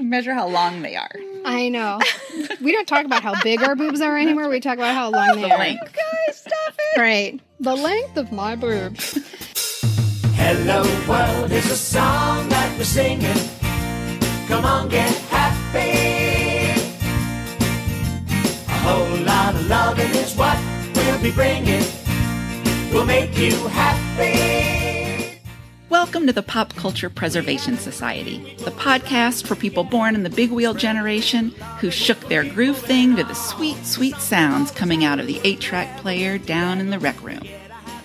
we measure how long they are? I know. we don't talk about how big our boobs are anymore. We talk about how long they The are. length. Guys, stop it. Right. The length of my boobs. Hello world is a song that we're singing. Come on, get happy. A whole lot of loving is what we'll be bringing. We'll make you happy. Welcome to the Pop Culture Preservation Society, the podcast for people born in the big wheel generation who shook their groove thing to the sweet, sweet sounds coming out of the 8 track player down in the rec room.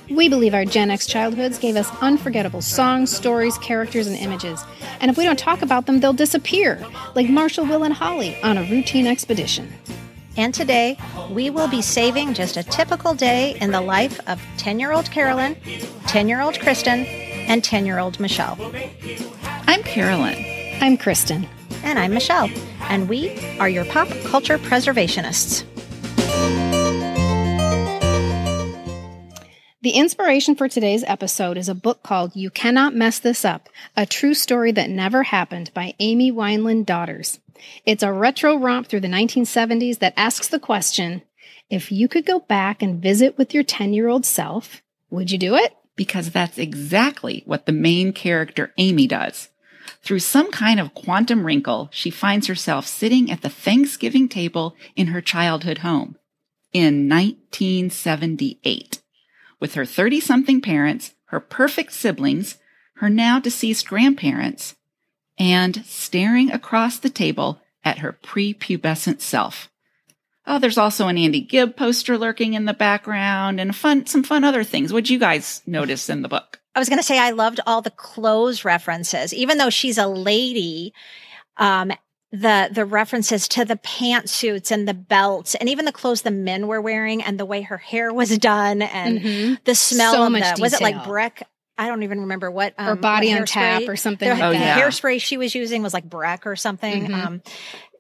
We believe our Gen X childhoods gave us unforgettable songs, stories, characters, and images. And if we don't talk about them, they'll disappear, like Marshall, Will, and Holly on a routine expedition. And today, we will be saving just a typical day in the life of 10 year old Carolyn, 10 year old Kristen, and 10 year old Michelle. I'm Carolyn. I'm Kristen. And I'm Michelle. And we are your pop culture preservationists. The inspiration for today's episode is a book called You Cannot Mess This Up A True Story That Never Happened by Amy Weinland Daughters. It's a retro romp through the 1970s that asks the question if you could go back and visit with your 10 year old self, would you do it? Because that's exactly what the main character Amy does. Through some kind of quantum wrinkle, she finds herself sitting at the Thanksgiving table in her childhood home in 1978 with her 30 something parents, her perfect siblings, her now deceased grandparents, and staring across the table at her prepubescent self. Oh, there's also an Andy Gibb poster lurking in the background and fun, some fun other things. What'd you guys notice in the book? I was going to say, I loved all the clothes references, even though she's a lady. Um, the the references to the pantsuits and the belts and even the clothes the men were wearing and the way her hair was done and Mhm. the smell So of much the was it like. Breck? I don't even remember what um, or body what on tap or something the, like Oh, the yeah. hairspray she was using was like Breck or something. Mhm. Um,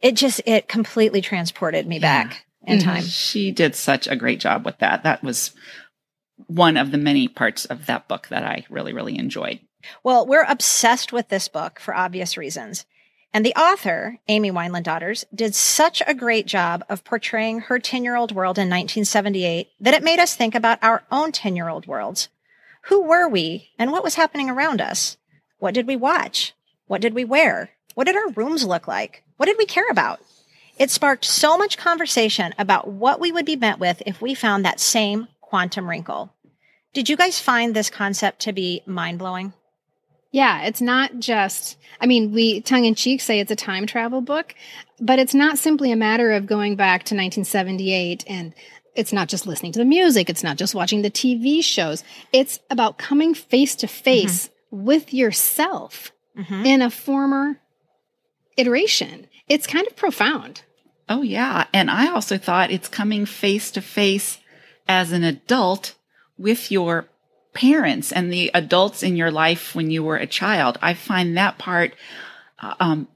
it just it completely transported me Yeah. back in time. Mm-hmm. She did such a great job with that. That was one of the many parts of that book that I really, really enjoyed. Well, we're obsessed with this book for obvious reasons. And the author, Amy Weinland Daughters, did such a great job of portraying her 10 year old world in 1978 that it made us think about our own 10 year old worlds. Who were we and what was happening around us? What did we watch? What did we wear? What did our rooms look like? What did we care about? It sparked so much conversation about what we would be met with if we found that same quantum wrinkle. Did you guys find this concept to be mind blowing? Yeah, it's not just, I mean, we tongue in cheek say it's a time travel book, but it's not simply a matter of going back to 1978 and it's not just listening to the music, it's not just watching the TV shows. It's about coming face to face with yourself Mhm. in a former iteration. It's kind of profound. Oh, yeah. And I also thought it's coming face to face as an adult with your parents and the adults in your life when you were a child. I find that part uh, um,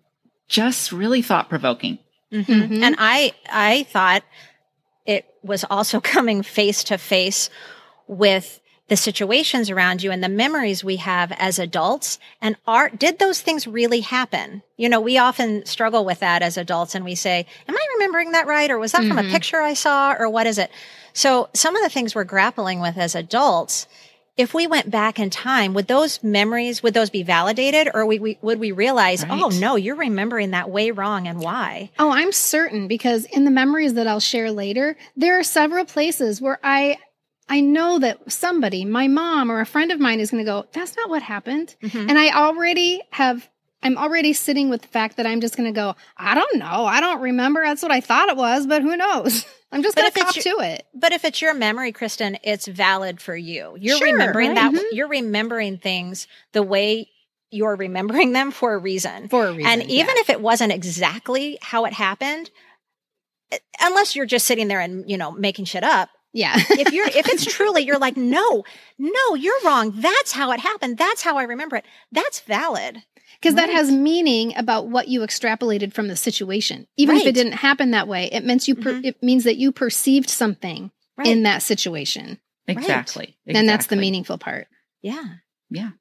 just really thought provoking. Mhm. And I I thought it was also coming face to face with the situations around you and the memories we have as adults and are did those things really happen? You know we often struggle with that as adults and we say am i remembering that right? Or was that from a Mhm. picture i saw? Or what is it? So some of the things we're grappling with as adults if we went back in time would those memories would those be validated? Or we, we, would we realize oh no you're remembering that way wrong and why? Oh, I'm certain because in the memories that I'll share later, there are several places where I I know that somebody, my mom or a friend of mine is going to go, that's not what happened. Mhm. And I already have I'm already sitting with the fact that I'm just going to go, I don't know. I don't remember. That's what I thought it was, but who knows? I'm just going to cop your- to it. But if it's your memory, Kristen, it's valid for you. You're Sure, remembering right. that. Mhm. You're remembering things the way you're remembering them for a reason. For a reason. and even if it wasn't exactly how it happened, eh, unless you're just sitting there and you know making shit up. Yeah. If you're if it's truly you're like no no you're wrong. That's how it happened. That's how I remember it. That's valid. Because that has meaning about what you extrapolated from the situation. Even if it didn't happen that way, it means you per- Mhm. it means that you perceived something Right. in that situation. Exactly. And that's the meaningful part. yeah. Yeah.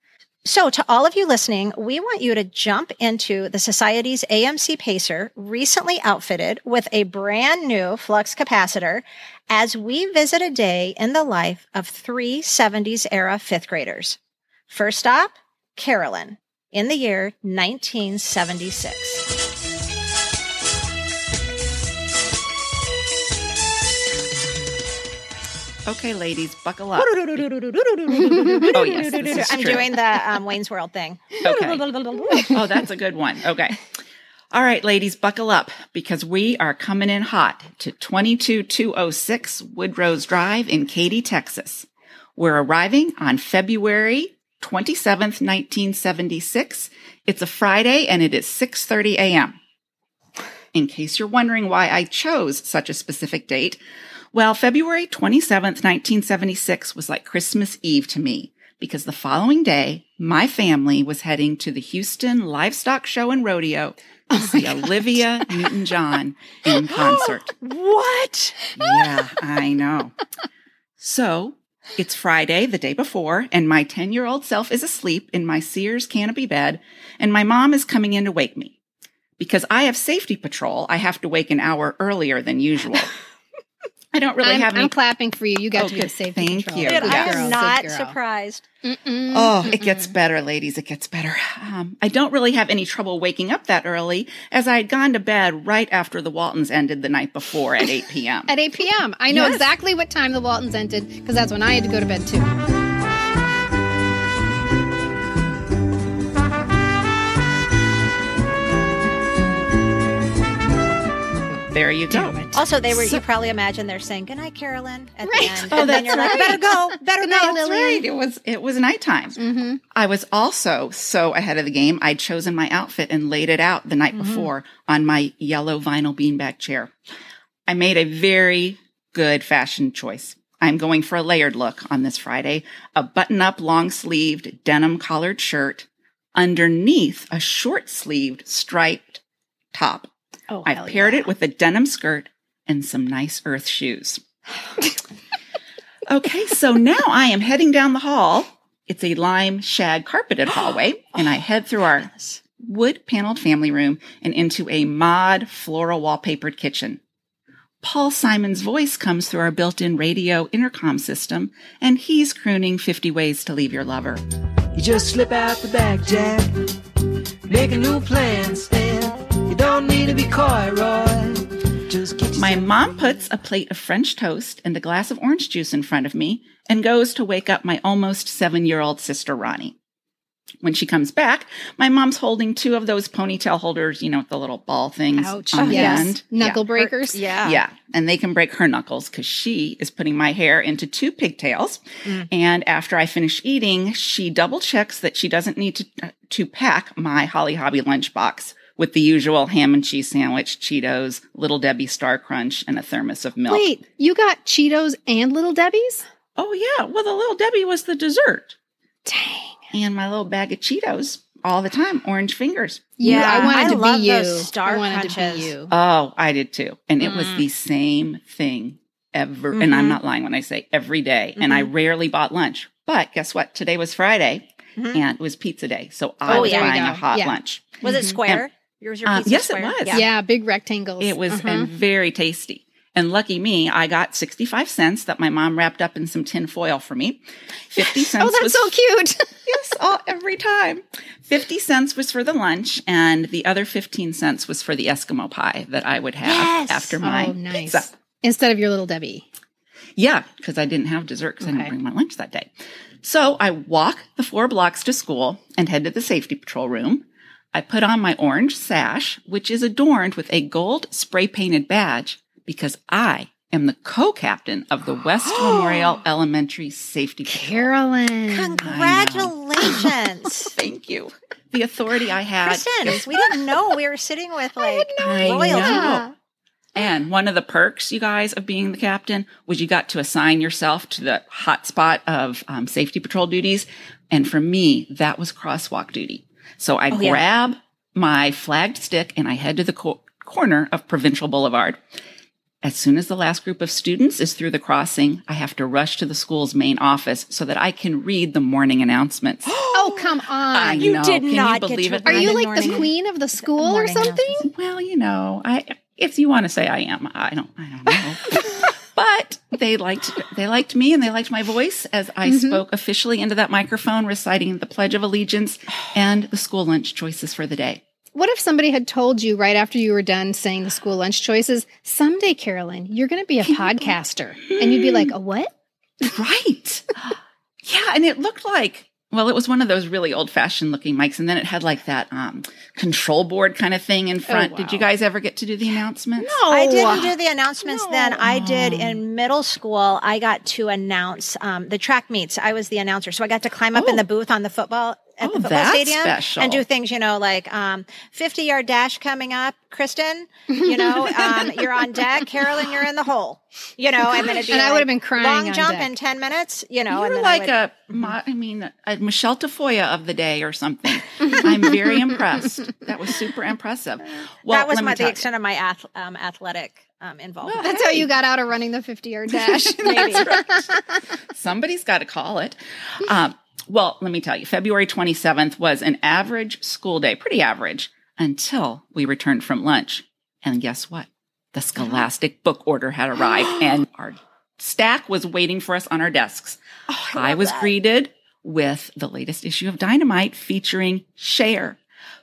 So, to all of you listening, we want you to jump into the Society's AMC Pacer, recently outfitted with a brand new flux capacitor, as we visit a day in the life of three 70s era fifth graders. First stop, Carolyn, in the year 1976. Okay, ladies, buckle up. oh, yes. I'm doing the um, Wayne's World thing. Okay. Oh, that's a good one. Okay. All right, ladies, buckle up because we are coming in hot to 22206 Woodrose Drive in Katy, Texas. We're arriving on February 27th, 1976. It's a Friday and it is 6:30 a.m. In case you're wondering why I chose such a specific date, well, February 27th, 1976 was like Christmas Eve to me because the following day, my family was heading to the Houston Livestock Show and Rodeo to oh see Olivia Newton John in concert. What? Yeah, I know. So it's Friday, the day before, and my 10 year old self is asleep in my Sears canopy bed, and my mom is coming in to wake me. Because I have safety patrol, I have to wake an hour earlier than usual. I don't really I'm, have I'm clapping for you. You got to be Okay, the safety thank control. you. Good I girl, am not girl. surprised. Mm-mm. Oh, it gets better, ladies. It gets better. Um, I don't really have any trouble waking up that early, as I had gone to bed right after the Waltons ended the night before at 8 p.m. At 8 p.m. I know Yes. exactly what time the Waltons ended because that's when I had to go to bed too. there you go. Also, they were, So- you probably imagine they're saying, Good night, Carolyn, at Right. the end. Oh, and then you're like, right. Better go, better go. Lily. Right. It was it was nighttime. Mm-hmm. I was also so ahead of the game. I'd chosen my outfit and laid it out the night before on my yellow vinyl beanbag chair. I made a very good fashion choice. I'm going for a layered look on this Friday. A button-up, long-sleeved denim collared shirt underneath a short-sleeved striped top. Oh, hell paired yeah. it with a denim skirt and some nice earth shoes. okay, so now I am heading down the hall. It's a lime shag carpeted hallway, and I head through our wood paneled family room and into a mod floral wallpapered kitchen. Paul Simon's voice comes through our built in radio intercom system, and he's crooning 50 Ways to Leave Your Lover. You just slip out the back, Jack. Make a new plan, Stan. You don't need to be coy, Roy. Just get My mom puts a plate of French toast and a glass of orange juice in front of me and goes to wake up my almost seven year old sister, Ronnie. When she comes back, my mom's holding two of those ponytail holders, you know, with the little ball things Ouch. on the yes. end. Knuckle breakers. Yeah. Yeah. And they can break her knuckles because she is putting my hair into two pigtails. Mm. And after I finish eating, she double checks that she doesn't need to, uh, to pack my Holly Hobbie lunchbox with the usual ham and cheese sandwich, Cheetos, Little Debbie Star Crunch, and a thermos of milk. Wait, you got Cheetos and Little Debbie's? Oh, yeah. Well, the Little Debbie was the dessert. Dang. And my little bag of Cheetos all the time, orange fingers. You, Yeah, I wanted I to love be you. those Star I wanted to be you. Oh, I did too. And it was Mm. the same thing ever. And I'm Mhm. not lying when I say every day. And I Mm-hmm. rarely bought lunch. But guess what? Today was Friday Mhm. and it was pizza day. So I Oh, was there buying a hot Yeah. lunch. Was it Mhm. square? Yours, your Uh, pizza yes, it was. Yeah. Yeah. big rectangles. It was Uh-huh. and very tasty. And lucky me, I got 65 cents that my mom wrapped up in some tin foil for me. 50 cents Oh, that's was so cute. yes, all, every time. 50 cents was for the lunch, and the other 15 cents was for the Eskimo pie that I would have Yes. after my oh, nice. pizza. Instead of your Little Debbie. Yeah, because I didn't have dessert because I didn't bring my lunch that day. So I walk the four blocks to school and head to the safety patrol room. I put on my orange sash, which is adorned with a gold spray painted badge because I am the co-captain of the West Memorial Elementary Safety Patrol. Carolyn. Congratulations. Thank you. The authority I had. Kristen, we didn't know we were sitting with like I royalty. know. And one of the perks, you guys, of being the captain was you got to assign yourself to the hot spot of um, safety patrol duties. And for me, that was crosswalk duty. So I Oh, yeah. grab my flagged stick and I head to the co- corner of Provincial Boulevard. As soon as the last group of students is through the crossing, I have to rush to the school's main office so that I can read the morning announcements. Oh, come I on. You know. did Can not you get believe to it? Are you the like the queen of the school or morning something? Well, you know, I if you want to say I am, I don't I don't know. they liked they liked me and they liked my voice as I mm-hmm. spoke officially into that microphone reciting the Pledge of Allegiance and the school lunch choices for the day. What if somebody had told you right after you were done saying the school lunch choices, someday, Carolyn, you're going to be a podcaster? And you'd be like, a what? Right. yeah, and it looked like well, it was one of those really old fashioned looking mics, and then it had like that um, control board kind of thing in front. Did you guys ever get to do the announcements? No. I didn't do the announcements then. I did in middle school. I got to announce um, the track meets. I was the announcer, so I got to climb up in Oh. the booth on the football at Oh, the football that's stadium special. and do things, you know, like um, fifty yard dash coming up, Kristen. You know, um, you're on deck, Carolyn. You're in the hole. You know, and then it'd be And I would've been crying long on jump deck. in ten minutes. You know, You're then like I would, a, mo- I mean, a Michelle Tafoya of the day or something. I'm very impressed. That was super impressive. Well, that was my the tell you. extent of my ath- um, athletic um, involvement. That's how you got out of running the 50 yard dash. Maybe. Somebody's got to call it. Um, well, let me tell you, February 27th was an average school day, pretty average, until we returned from lunch. And guess what? The scholastic book order had arrived and our stack was waiting for us on our desks. Oh, I, was greeted with the latest issue of Dynamite featuring Cher.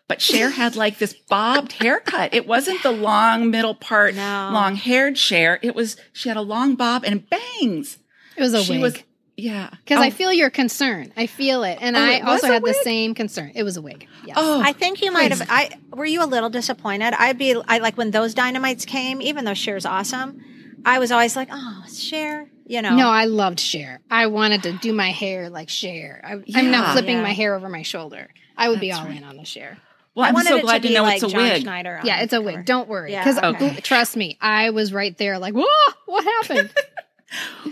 But Cher had like this bobbed haircut. It wasn't the long middle part, No. long haired Cher. It was, she had a long bob and bangs. It was a she wig. was, yeah. Because Oh, I feel your concern. I feel it. And Oh, I it was also a had the same concern. It was a wig. Yes. Oh, I think you might have. I were you a little disappointed? I'd be. I like when those dynamites came. Even though Cher's awesome, I was always like, oh, Cher. You know. No, I loved Cher. I wanted to do my hair like Cher. I, I'm now Yeah. flipping Yeah. my hair over my shoulder. I would be That's all right. in on the Cher. well, I I'm wanted so it glad to to, know like it's a John wig. Schneider. Yeah, it's a cover. wig. Don't worry. Yeah, Because okay. trust me, I was right there like, whoa, what happened?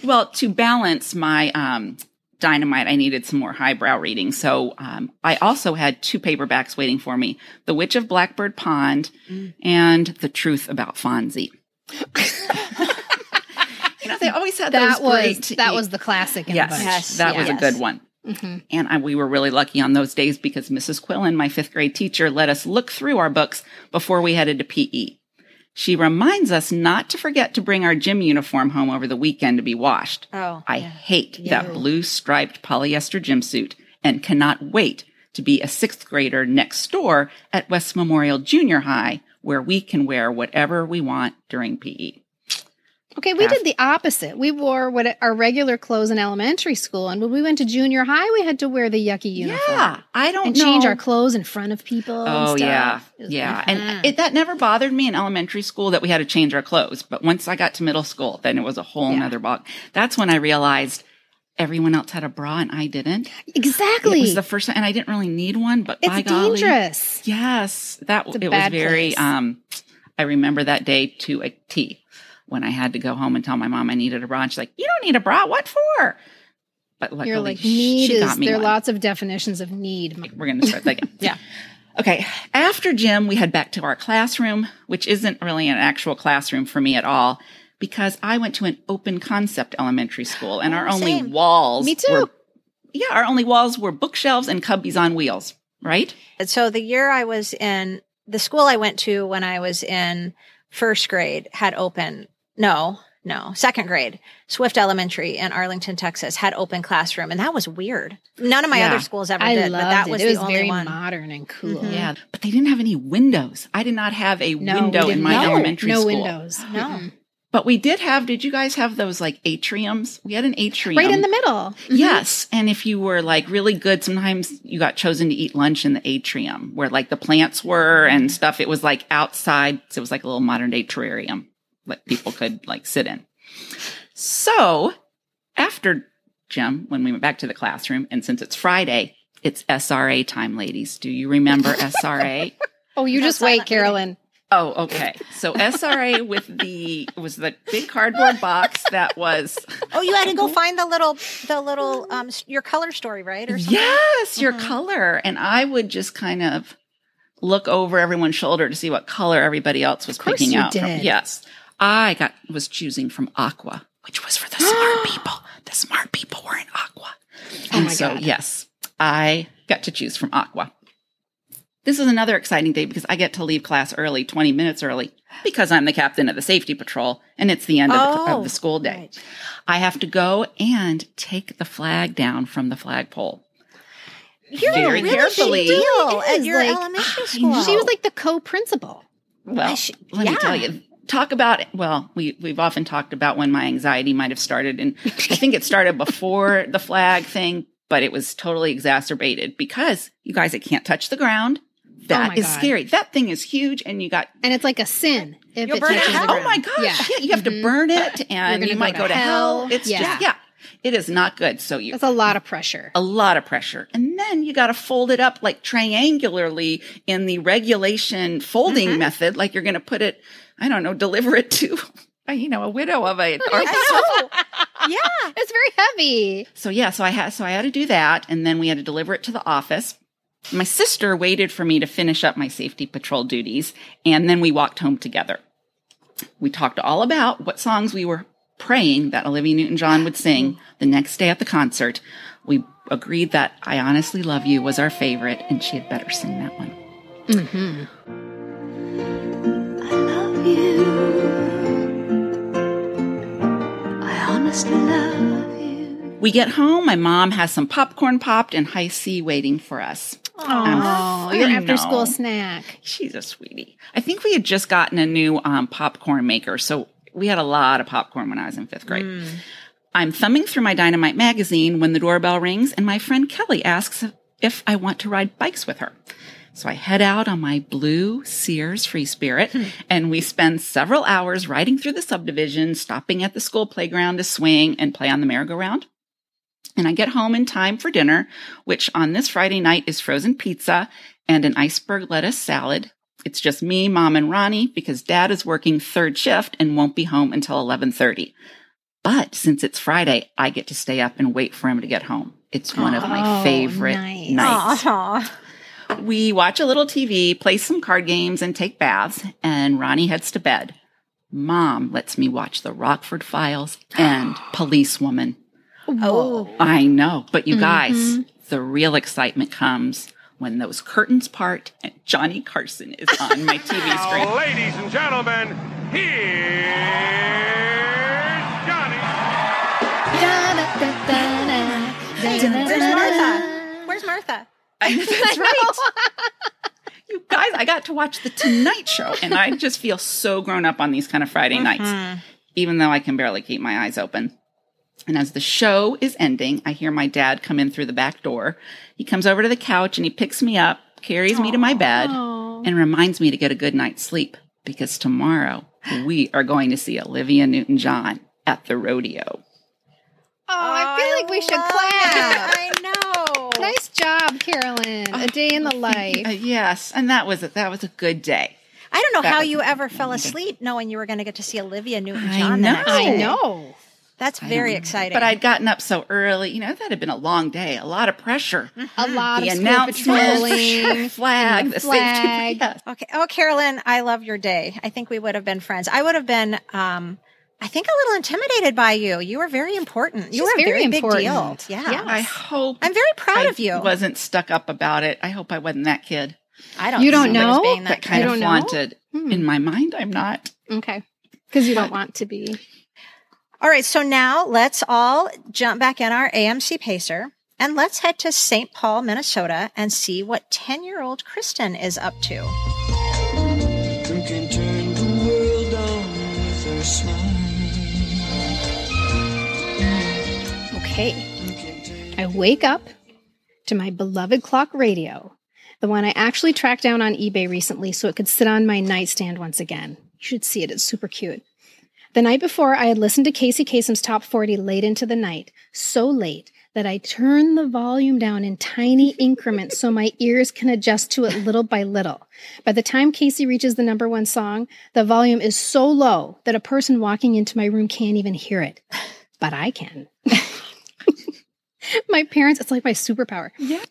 Well, to balance my um, dynamite, I needed some more highbrow reading. So um, I also had two paperbacks waiting for me The Witch of Blackbird Pond Mm. and The Truth About Fonzie. you know, they always had that those was great. that was the classic in yes, the bunch. Yes, that was a good one. Mhm. And I, we were really lucky on those days because Mrs. Quillen, my fifth grade teacher, let us look through our books before we headed to PE. She reminds us not to forget to bring our gym uniform home over the weekend to be washed. Oh, I yeah. hate Yeah. that blue striped polyester gym suit and cannot wait to be a sixth grader next door at West Memorial Junior High where we can wear whatever we want during. PE. Okay, we did the opposite. We wore what our regular clothes in elementary school, and when we went to junior high, we had to wear the yucky uniform Yeah, I don't and know. change our clothes in front of people. and Oh stuff. yeah, It yeah, and it, that never bothered me in elementary school that we had to change our clothes. But once I got to middle school, then it was a whole Yeah. nother bog. That's when I realized everyone else had a bra and I didn't. exactly. It was the first time, and I didn't really need one. But by it's golly, dangerous. yes, that it was very. Um, I remember that day to a T when I had to go home and tell my mom I needed a bra. And she's like, "You don't need a bra. What for?" But luckily, You're like she need is got me there are one. lots of definitions of need. We're going to start that again. Yeah. Okay. After gym, we head back to our classroom, which isn't really an actual classroom for me at all because I went to an open concept elementary school and our Oh, only walls. Me too. Were, yeah. Our only walls were bookshelves and cubbies on wheels, right? And So the year I was in the school I went to when I was in first grade had open. No, no, second grade. Swift Elementary in Arlington, Texas had open classroom, and that was weird. None of my Yeah. other schools ever I did, but that it. was it the was only very one. modern and cool. Mhm. Yeah. But they didn't have any windows. I did not have a No, window in my no, elementary no school. windows. No. But we did have, did you guys have those like atriums? We had an atrium. Right in the middle. Yes. And if you were like really good, sometimes you got chosen to eat lunch in the atrium where like the plants were and stuff. It was like outside. So it was like a little modern day terrarium that people could like sit in. So after gym, when we went back to the classroom, and since it's Friday, it's SRA time, ladies. Do you remember SRA? Oh, you just wait, silent reading. Carolyn. Oh, okay. So SRA with the was the big cardboard box that was Oh, you had to go find the little, the little, um, your color story, right? Or something. Yes, your Mhm. color. And I would just kind of look over everyone's shoulder to see what color everybody else was course picking you out. from. Yes. I got was choosing from Aqua, which was for the smart people. The smart people were in Aqua. Oh and my so, God. yes, I got to choose from Aqua. This is another exciting day because I get to leave class early, 20 minutes early, because I'm the captain of the safety patrol and it's the end of, the, Oh, of the oh, school day. right. I have to go and take the flag down from the flagpole. You're Very a really carefully. big deal Really at your like, elementary school. She was like the co-principal. Well, I sh- let me tell you. Talk about well, we we've often talked about when my anxiety might have started, and I think it started before the flag thing, but it was totally exacerbated because you guys, it can't touch the ground. That my is God. scary. That thing is huge, and you got And it's like a sin if You'll it burn it touches out. ground. oh my gosh, Yeah. yeah, you have to Mhm. burn it, and you might to go to hell. hell. It's Yeah. just yeah, it is not good. So you That's a lot of pressure. a lot of pressure. And then you got to fold it up like triangularly in the regulation folding Mm-hmm. method, like you're going to put it, I don't know, deliver it to, you know, a widow of a. Or, I yeah. It's very heavy. so yeah, so I had so I had to do that, and then we had to deliver it to the office. My sister waited for me to finish up my safety patrol duties, and then we walked home together. We talked all about what songs we were praying that Olivia Newton John would sing the next day at the concert. We agreed that I Honestly Love You was our favorite, and she had better sing that one. I We get home, my mom has some popcorn popped and Hi-C waiting for us. Oh, your after school snack. She's a sweetie. I think we had just gotten a new um, popcorn maker, so we had a lot of popcorn when I was in fifth grade. I'm thumbing through my Dynamite magazine when the doorbell rings, and my friend Kelly asks if I want to ride bikes with her. So I head out on my blue Sears Free Spirit, and we spend several hours riding through the subdivision, stopping at the school playground to swing and play on the merry-go-round. And I get home in time for dinner, which on this Friday night is frozen pizza and an iceberg lettuce salad. It's just me, mom, and Ronnie because dad is working third shift and won't be home until 1130. But since it's Friday, I get to stay up and wait for him to get home. It's one of my Oh, favorite nice. nights. Aw. We watch a little TV, play some card games, and take baths, and Ronnie heads to bed. Mom lets me watch The Rockford Files and Policewoman. Oh. I know, but you guys, Mm-hmm. the real excitement comes when those curtains part and Johnny Carson is on my TV screen. Now, ladies and gentlemen, here's Johnny. Where's Martha? Where's Martha? I- That's right. You guys, I got to watch the Tonight Show, and I just feel so grown up on these kind of Friday nights, mm-hmm. even though I can barely keep my eyes open. And as the show is ending, I hear my dad come in through the back door. He comes over to the couch and he picks me up, carries me to my bed, and reminds me to get a good night's sleep because tomorrow we are going to see Olivia Newton John at the rodeo. Oh, I feel like we should clap. I know. Nice job, Carolyn. A day in the life. Uh, yes, and that was a, that was a good day. I don't know That how you ever fell asleep knowing you were going to get to see Olivia Newton-John the know. next I know. That's very exciting. But I'd gotten up so early, you know, that had been a long day, a lot of pressure. A lot the of school announcement, patrolling. flag, and the flag. safety. Yes. Okay. Oh, Carolyn, I love your day. I think we would have been friends. I would have been, um, I think a little intimidated by you. You were very important. You She's were a very very big deal. important. Yeah. Yeah. I hope I'm very proud I of you. wasn't stuck up about it. I hope I wasn't that kid I don't You don't see you as know? being that that kind of don't flaunted. Hmm. In my mind, I'm not. Okay. Because you don't want to be. All right. So now let's all jump back in our AMC Pacer and let's head to St. Paul, Minnesota and see what 10 year old Kristen is up to. I wake up to my beloved clock radio, the one I actually tracked down on eBay recently so it could sit on my nightstand once again. You should see it, it's super cute. The night before, I had listened to Casey Kasem's Top 40 late into the night, so late that I turned the volume down in tiny increments so my ears can adjust to it little by little. By the time Casey reaches the number one song, the volume is so low that a person walking into my room can't even hear it. But I can. my parents, it's like my superpower. Yeah.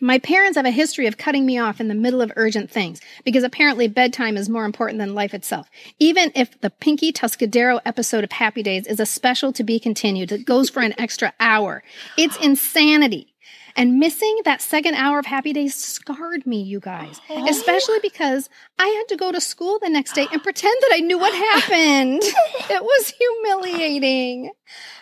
My parents have a history of cutting me off in the middle of urgent things because apparently bedtime is more important than life itself. Even if the Pinky Tuscadero episode of Happy Days is a special to be continued that goes for an extra hour, it's insanity. And missing that second hour of Happy Days scarred me, you guys, oh. especially because I had to go to school the next day and pretend that I knew what happened. it was humiliating.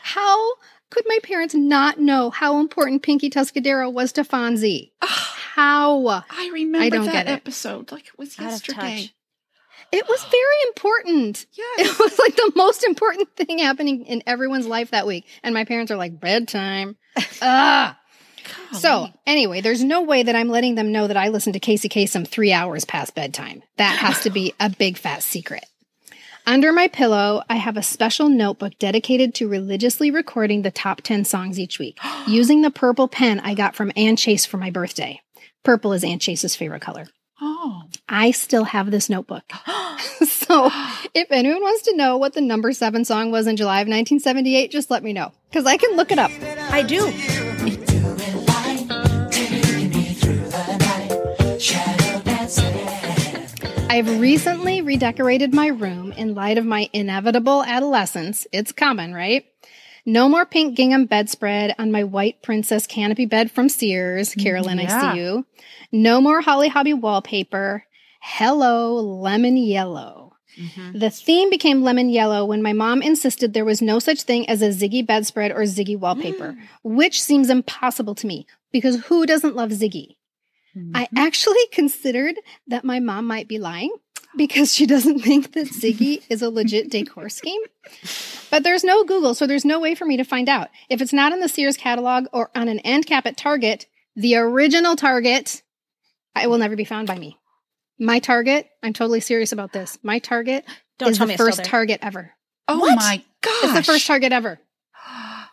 How could my parents not know how important Pinky Tuscadero was to Fonzie? Oh, How? I remember I don't that get it. episode like it was yesterday. It was very important. Yes. It was like the most important thing happening in everyone's life that week. And my parents are like, bedtime. ah. So, anyway, there's no way that I'm letting them know that I listen to Casey Kasem three hours past bedtime. That has to be a big fat secret. Under my pillow, I have a special notebook dedicated to religiously recording the top 10 songs each week using the purple pen I got from Ann Chase for my birthday. Purple is Ann Chase's favorite color. Oh. I still have this notebook. so if anyone wants to know what the number seven song was in July of 1978, just let me know because I can look it up. I do. I've recently redecorated my room in light of my inevitable adolescence. It's common, right? No more pink gingham bedspread on my white princess canopy bed from Sears. Mm, Carolyn, I see you. No more Holly Hobbie wallpaper. Hello, lemon yellow. Mm-hmm. The theme became lemon yellow when my mom insisted there was no such thing as a Ziggy bedspread or Ziggy wallpaper, mm. which seems impossible to me because who doesn't love Ziggy? I actually considered that my mom might be lying because she doesn't think that Ziggy is a legit decor scheme. But there's no Google, so there's no way for me to find out. If it's not in the Sears catalog or on an end cap at Target, the original Target, it will never be found by me. My Target, I'm totally serious about this. My Target Don't is the first. Target ever. Oh What? my gosh. It's the first Target ever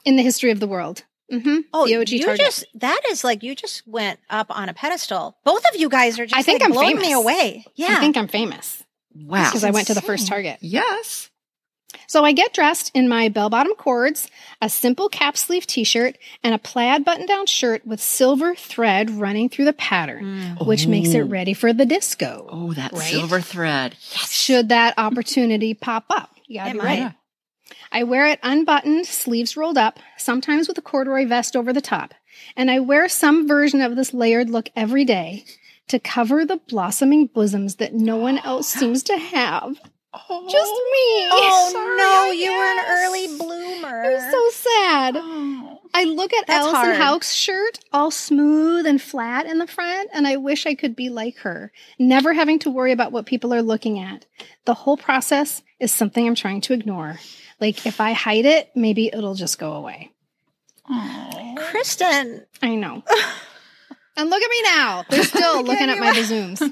in the history of the world. Mm-hmm. Oh, the OG you Target. just that is like you just went up on a pedestal. Both of you guys are just I think like, I'm blowing famous. me away. Yeah. I think I'm famous Wow. because I went to the first Target. Yes. So I get dressed in my bell bottom cords, a simple cap sleeve t shirt, and a plaid button down shirt with silver thread running through the pattern, which makes it Oh. ready for the disco. Oh, that Right? silver thread. Yes. Should that opportunity pop up? You gotta It be might. ready. I wear it unbuttoned, sleeves rolled up, sometimes with a corduroy vest over the top. And I wear some version of this layered look every day to cover the blossoming bosoms that no one else seems to have. Oh. Just me. Oh Sorry, no, you were an early bloomer. I'm so sad. Oh. I look at Alison. Houck's shirt, all smooth and flat in the front, and I wish I could be like her, never having to worry about what people are looking at. The whole process is something I'm trying to ignore. Like, if I hide it, maybe it'll just go away. Oh. Kristen. I know. and look at me now. They're still looking at my bazooms.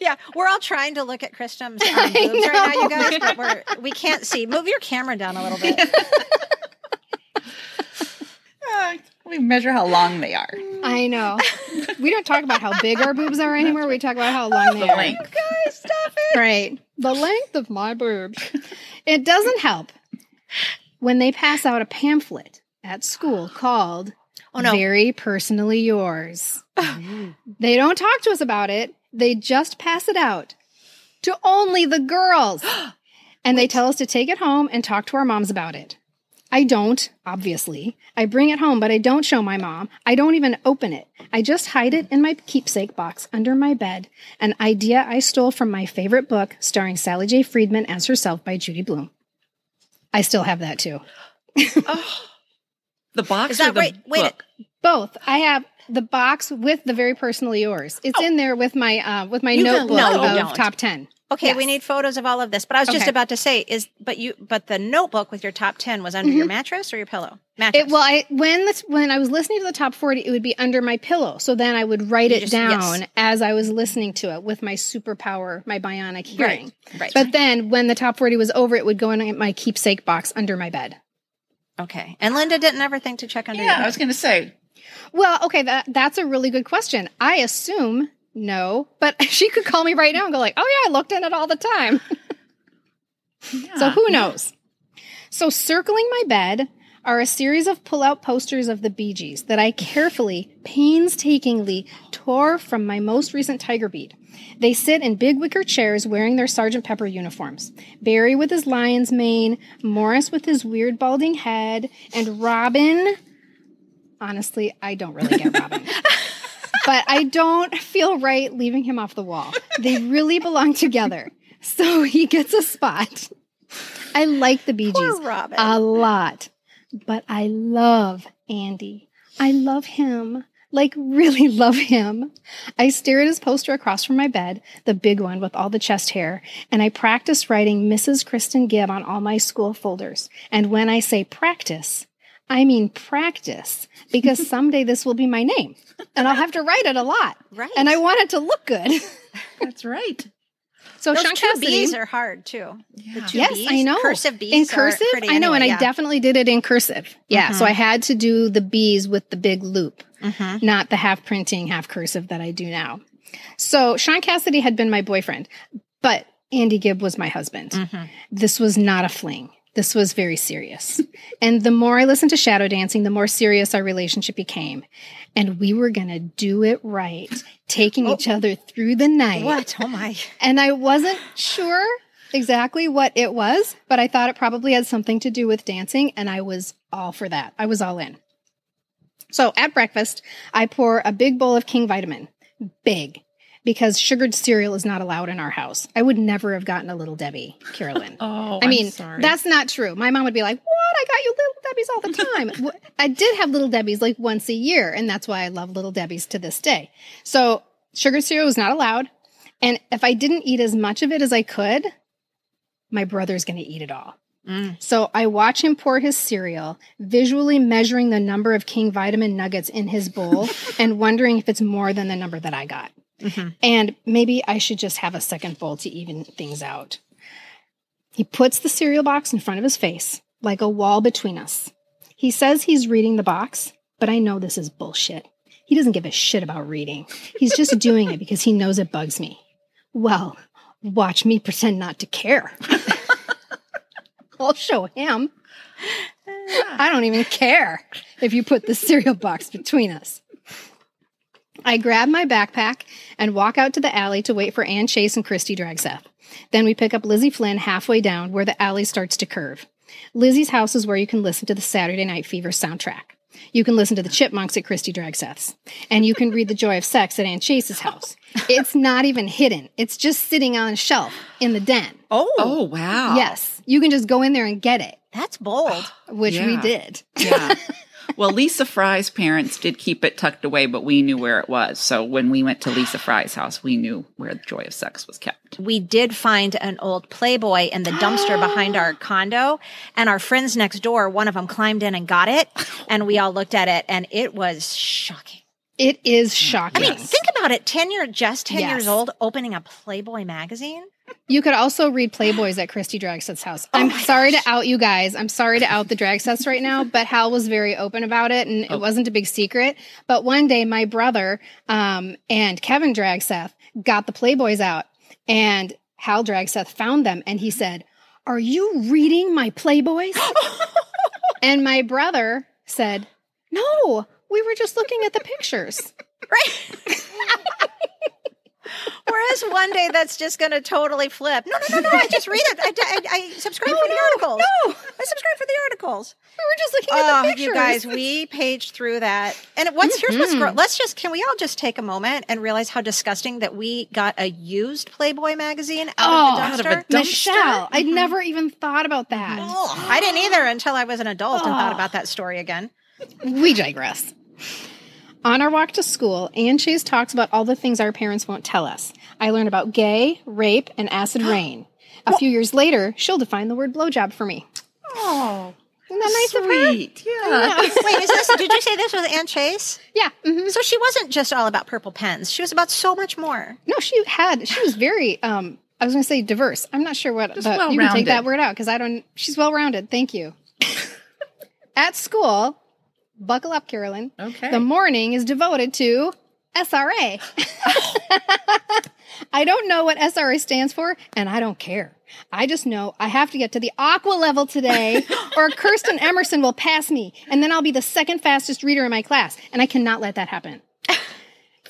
Yeah, we're all trying to look at Kristen's um, I boobs right now, you guys, but we're we can't see. Move your camera down a little bit. Uh, we measure how long they are. I know. We don't talk about how big our boobs are anymore. We talk about how long they The are. length. guys, stop it. Right. The length of my boobs. It doesn't help when they pass out a pamphlet at school called Oh no. Very Personally Yours. they don't talk to us about it, they just pass it out to only the girls. and they tell us to take it home and talk to our moms about it. I don't, obviously. I bring it home, but I don't show my mom. I don't even open it. I just hide it in my keepsake box under my bed, an idea I stole from my favorite book starring Sally J. Freedman as herself by Judy Blume. I still have that too. oh, The box Is that or the right? Wait, book? Both. I have the box with the very personally yours. It's in there with my uh, with my You don't- notebook no, of don't. top ten. Okay, Yes. we need photos of all of this. But I was just Okay. about to say is but you but the notebook with your top 10 was under your mattress or your pillow? Mattress. Mm-hmm. It, well, I when this, when I was listening to the top forty, it would be under my pillow. So then I would write You it just- down yes. as I was listening to it with my superpower, my bionic hearing. Right. But then when the top forty was over, it would go in my keepsake box under my bed. okay. And Linda didn't ever think to check under your Yeah, I was going to say. Well, okay, that that's a really good question. I assume no, but she could call me right now and go like, "Oh yeah, I looked in it all the time." Yeah. So who knows? So circling my bed are a series of pull out posters of the Bee Gees that I carefully, painstakingly tore from my most recent Tiger Beat. They sit in big wicker chairs wearing their Sergeant Pepper uniforms. Barry with his lion's mane, Maurice with his weird balding head, and Robin. Honestly, I don't really get Robin. but I don't feel right leaving him off the wall. They really belong together. So he gets a spot. I like the Bee Gees a lot, but I love Andy. I love him. Like, really love him. I stare at his poster across from my bed, the big one with all the chest hair, and I practice writing Mrs. Kristen Gibb on all my school folders. And when I say practice, I mean practice, because someday this will be my name, and I'll have to write it a lot. Right. And I want it to look good. That's right. So Those Shaun two Cassidy, B's are hard too. The two yes, B's, I know. Cursive B's in are cursive. pretty I know, and anyway, I definitely did it in cursive. Yeah, so I had to do the B's with the big loop, Mhm. not the half printing, half cursive that I do now. So Shaun Cassidy had been my boyfriend, but Andy Gibb was my husband. Mhm. This was not a fling. This was very serious. and the more I listened to shadow dancing, the more serious our relationship became. And we were going to do it right, taking oh. each other through the night. What? Oh my! And I wasn't sure exactly what it was, but I thought it probably had something to do with dancing, and I was all for that. I was all in. So at breakfast, I pour a big bowl of King Vitamin. Big. Because sugared cereal is not allowed in our house. I would never have gotten a little Debbie, Carolyn. Oh, I mean, that's not true. My mom would be like, What? I got you little Debbie's all the time. I did have little Debbie's like once a year, and that's why I love little Debbie's to this day. So, sugar cereal was not allowed. And if I didn't eat as much of it as I could, my brother's going to eat it all. Mm. So I watch him pour his cereal, visually measuring the number of King vitamin nuggets in his bowl and wondering if it's more than the number that I got. Mhm. And maybe I should just have a second bowl to even things out. He puts the cereal box in front of his face, like a wall between us. He says he's reading the box, but I know this is bullshit. He doesn't give a shit about reading. He's just doing it because he knows it bugs me. Well, watch me pretend not to care. I'll show him. I don't even care if you put the cereal box between us. I grab my backpack and walk out to the alley to wait for Ann Chase and Christy Dragseth. Then we pick up Lizzie Flynn halfway down where the alley starts to curve. Lizzie's house is where you can listen to the Saturday Night Fever soundtrack. You can listen to the Chipmunks at Christy Dragseth's. And you can read The Joy of Sex at Ann Chase's house. It's not even hidden. It's just sitting on a shelf in the den. Oh, Oh, wow. Yes. You can just go in there and get it, that's bold. which we did. Yeah. Well, Lisa Fry's parents did keep it tucked away, but we knew where it was. So when we went to Lisa Fry's house, we knew where the joy of sex was kept. we did find an old Playboy in the dumpster behind our condo, and our friends next door, one of them climbed in and got it, and we all looked at it, and it was shocking. It is oh shocking. I mean, think about it: ten year, just ten Yes. years old, opening a Playboy magazine. You could also read Playboys at Christy Dragseth's house. I'm my sorry to out you guys. I'm sorry to out the Dragseths right now, but Hal was very open about it and it wasn't a big secret. But one day my brother um, and Kevin Dragseth got the Playboys out and Hal Dragseth found them and he said, Are you reading my Playboys? and my brother said, No, we were just looking at the pictures. Right. Whereas one day that's just going to totally flip. No, no, no, no. I just read it. I, I, I subscribe for the articles. no. I subscribe for the articles. We were just looking at Oh, the pictures. you guys, we paged through that. And what's here's what's Mm-hmm. gross. Let's just can we all just take a moment and realize how disgusting that we got a used Playboy magazine out Oh, of the out of a dumpster? Michelle, I'd never even thought about that. Oh, I didn't either until I was an adult and thought Oh. about that story again. We digress. On our walk to school, Ann Chase talks about all the things our parents won't tell us. I learned about gay, rape, and acid rain. A few years later, she'll define the word blowjob for me. Oh, Isn't that nice of her? sweet. Yeah. Wait, is this? Did you say this was Ann Chase? Yeah. mhm. So she wasn't just all about purple pens. She was about so much more. No, she had. She was very. Um, I was going to say diverse. I'm not sure what. Just the, you can take that word out because I don't. She's well rounded. Thank you. At school, buckle up, Carolyn. Okay. The morning is devoted to SRA. I don't know what SRA stands for, and I don't care. I just know I have to get to the aqua level today, or Kirsten Emerson will pass me, and then I'll be the second fastest reader in my class, and I cannot let that happen.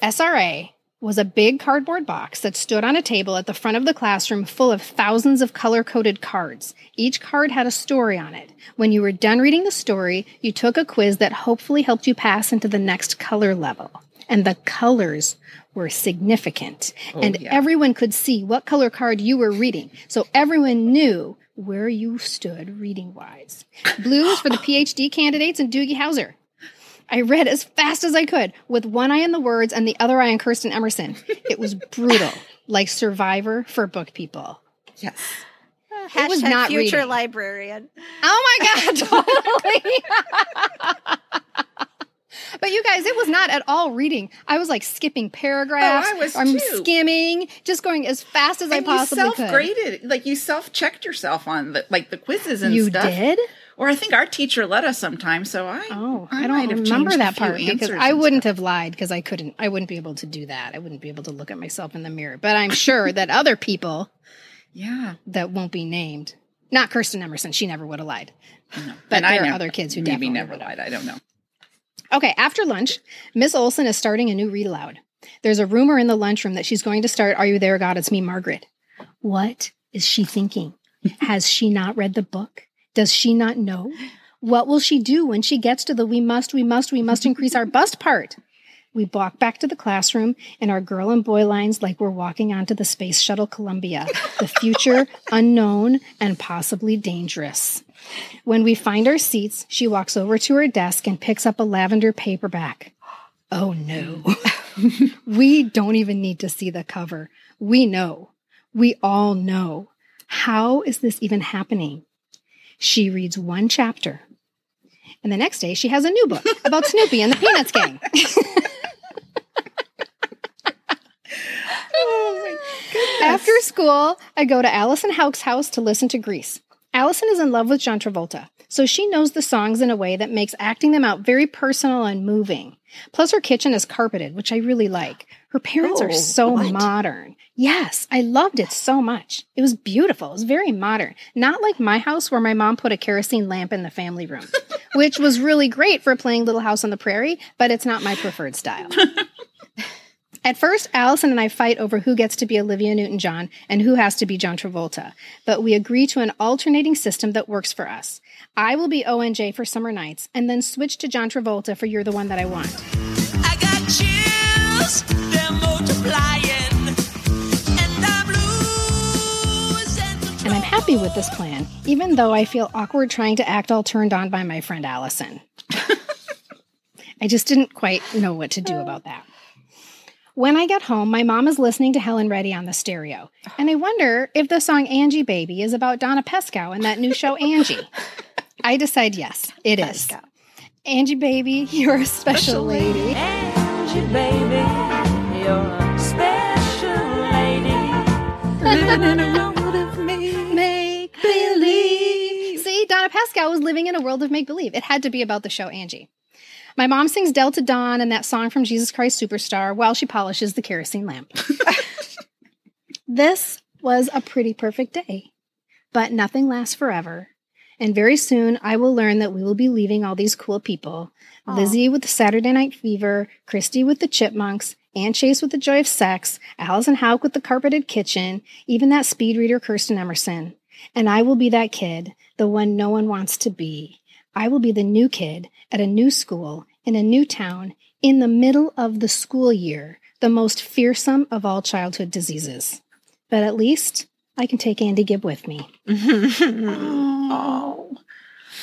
SRA was a big cardboard box that stood on a table at the front of the classroom full of thousands of color coded cards. Each card had a story on it. When you were done reading the story, you took a quiz that hopefully helped you pass into the next color level. And the colors were significant. Oh, and yeah. everyone could see what color card you were reading. So everyone knew where you stood reading wise. Blue was for the PhD candidates and Doogie Howser. I read as fast as I could with one eye in the words and the other eye on Kirsten Emerson. It was brutal, like Survivor for book people. Yes. Uh, hashtag was not future reading. librarian. Oh my God, totally. but you guys, it was not at all reading. I was like skipping paragraphs. Oh, I was I'm too. skimming, just going as fast as I And you possibly could. You self-graded, like you self-checked yourself on the, like the quizzes and You stuff. did? Or I think our teacher let us sometimes, so I Oh, I, I, don't remember that part because I wouldn't stuff. have lied because I couldn't. I wouldn't be able to do that. I wouldn't be able to look at myself in the mirror. But I'm sure that other people Yeah, that won't be named, not Kirsten Emerson, she never would have lied. no. But and I there are other kids who maybe definitely never lied. I don't know. Okay, after lunch, Miss Olson is starting a new read aloud. There's a rumor in the lunchroom that she's going to start Are You There, God? It's Me, Margaret. What is she thinking? Has she not read the book? Does she not know? What will she do when she gets to the we must, we must, we must increase our bust part? We walk back to the classroom in our girl and boy lines like we're walking onto the space shuttle Columbia, the future unknown and possibly dangerous. When we find our seats, she walks over to her desk and picks up a lavender paperback. Oh no. we don't even need to see the cover. We know. We all know. How is this even happening? She reads one chapter. And the next day, she has a new book about Snoopy and the Peanuts Gang. Oh After school, I go to Allison Hauk's house to listen to Grease. Allison is in love with John Travolta, so she knows the songs in a way that makes acting them out very personal and moving. Plus, her kitchen is carpeted, which I really like. Her parents are Oh, so what? modern. Yes, I loved it so much. It was beautiful. It was very modern. Not like my house where my mom put a kerosene lamp in the family room, which was really great for playing Little House on the Prairie, but it's not my preferred style. At first, Allison and I fight over who gets to be Olivia Newton John and who has to be John Travolta, but we agree to an alternating system that works for us. I will be ONJ for summer nights and then switch to John Travolta for You're the One That I Want. I happy with this plan, even though I feel awkward trying to act all turned on by my friend Allison. I just didn't quite know what to do about that. When I get home, my mom is listening to Helen Reddy on the stereo, and I wonder if the song Angie Baby is about Donna Pescow and that new show Angie. I decide yes, it is. Pescow. Angie Baby, you're a special lady. Angie, baby, you're a special lady. Living in a world Donna Pescow was living in a world of make believe. It had to be about the show Angie. My mom sings Delta Dawn and that song from Jesus Christ Superstar while she polishes the kerosene lamp. this was a pretty perfect day, but nothing lasts forever. And very soon I will learn that we will be leaving all these cool people Lizzie with the Saturday Night Fever, Christy with the Chipmunks, Ann Chase with the Joy of Sex, Allison Hauk with the Carpeted Kitchen, even that speed reader Kirsten Emerson. And I will be that kid, the one no one wants to be. I will be the new kid at a new school, in a new town, in the middle of the school year, the most fearsome of all childhood diseases. But at least I can take Andy Gibb with me. Oh,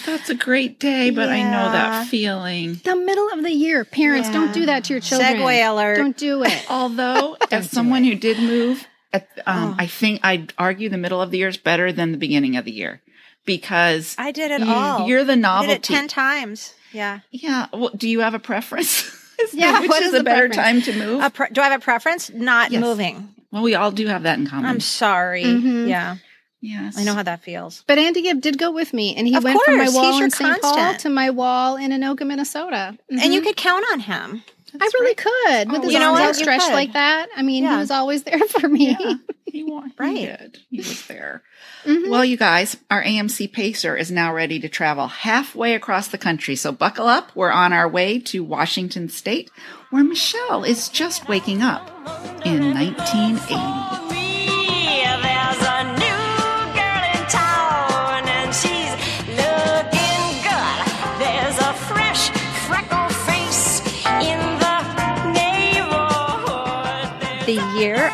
that's a great day, but I know that feeling. The middle of the year. Parents, don't do that to your children. Segue alert. Don't do it. Although, as someone who did move, at, um, I think I'd argue the middle of the year is better than the beginning of the year because I did it you- all. You're the I did novelty. it 10 times. Yeah. Yeah. Well, do you have a preference? As to Yeah, which what is is a the better preference? time to move? A pre- do I have a preference? Not Yes. moving. well, we all do have that in common. I'm sorry. Mhm. Yeah. yes, I know how that feels. But Andy Gibb did go with me, and he Of went from my wall in St. Paul to my wall in Anoka, Minnesota. And you Mhm. could count on him. I really could with Oh, his You know arms what? You outstretched like that. I mean, Yeah. he was always there for me. Yeah, he, wa- he did. He was there. Mhm. Well, you guys, our AMC Pacer is now ready to travel halfway across the country. So buckle up. We're on our way to Washington State, where Michelle is just waking up in 1980.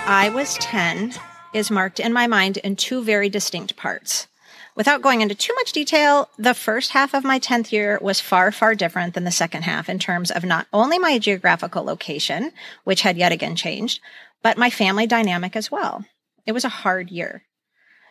I was 10 is marked in my mind in two very distinct parts. Without going into too much detail, the first half of my 10th year was far, far different than the second half in terms of not only my geographical location, which had yet again changed, but my family dynamic as well. It was a hard year.